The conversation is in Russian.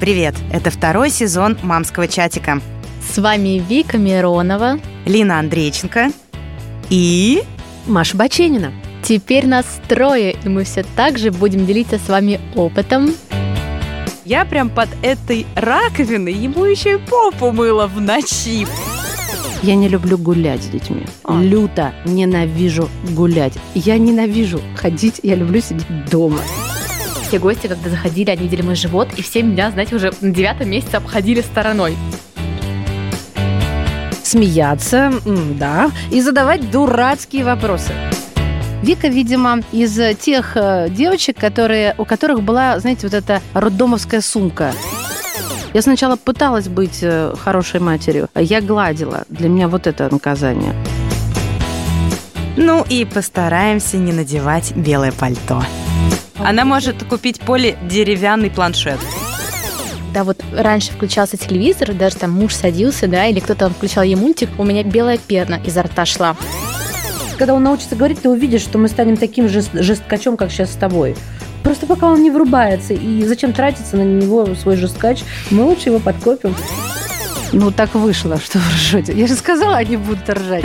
Привет! Это второй сезон «Мамского чатика». С вами Вика Миронова, Лина Андрейченко и... Маша Баченина. Теперь нас трое, и мы все так же будем делиться с вами опытом. Я прям под этой раковиной ему еще и попу мыла в ночи. Я не люблю гулять с детьми. А. Люто ненавижу гулять. Я ненавижу ходить, я люблю сидеть дома все гости, когда заходили, они видели мой живот, и все меня, знаете, уже на девятом месяце обходили стороной. Смеяться, да, и задавать дурацкие вопросы. Вика, видимо, из тех э, девочек, которые, у которых была, знаете, вот эта роддомовская сумка. Я сначала пыталась быть э, хорошей матерью, а я гладила. Для меня вот это наказание. Ну и постараемся не надевать белое пальто. Она может купить Поле деревянный планшет. Да, вот раньше включался телевизор, даже там муж садился, да, или кто-то включал ей мультик, у меня белая пена изо рта шла. Когда он научится говорить, ты увидишь, что мы станем таким же жесткачом, как сейчас с тобой. Просто пока он не врубается, и зачем тратиться на него свой жесткач, мы лучше его подкопим. Ну, так вышло, что вы ржете. Я же сказала, они будут ржать.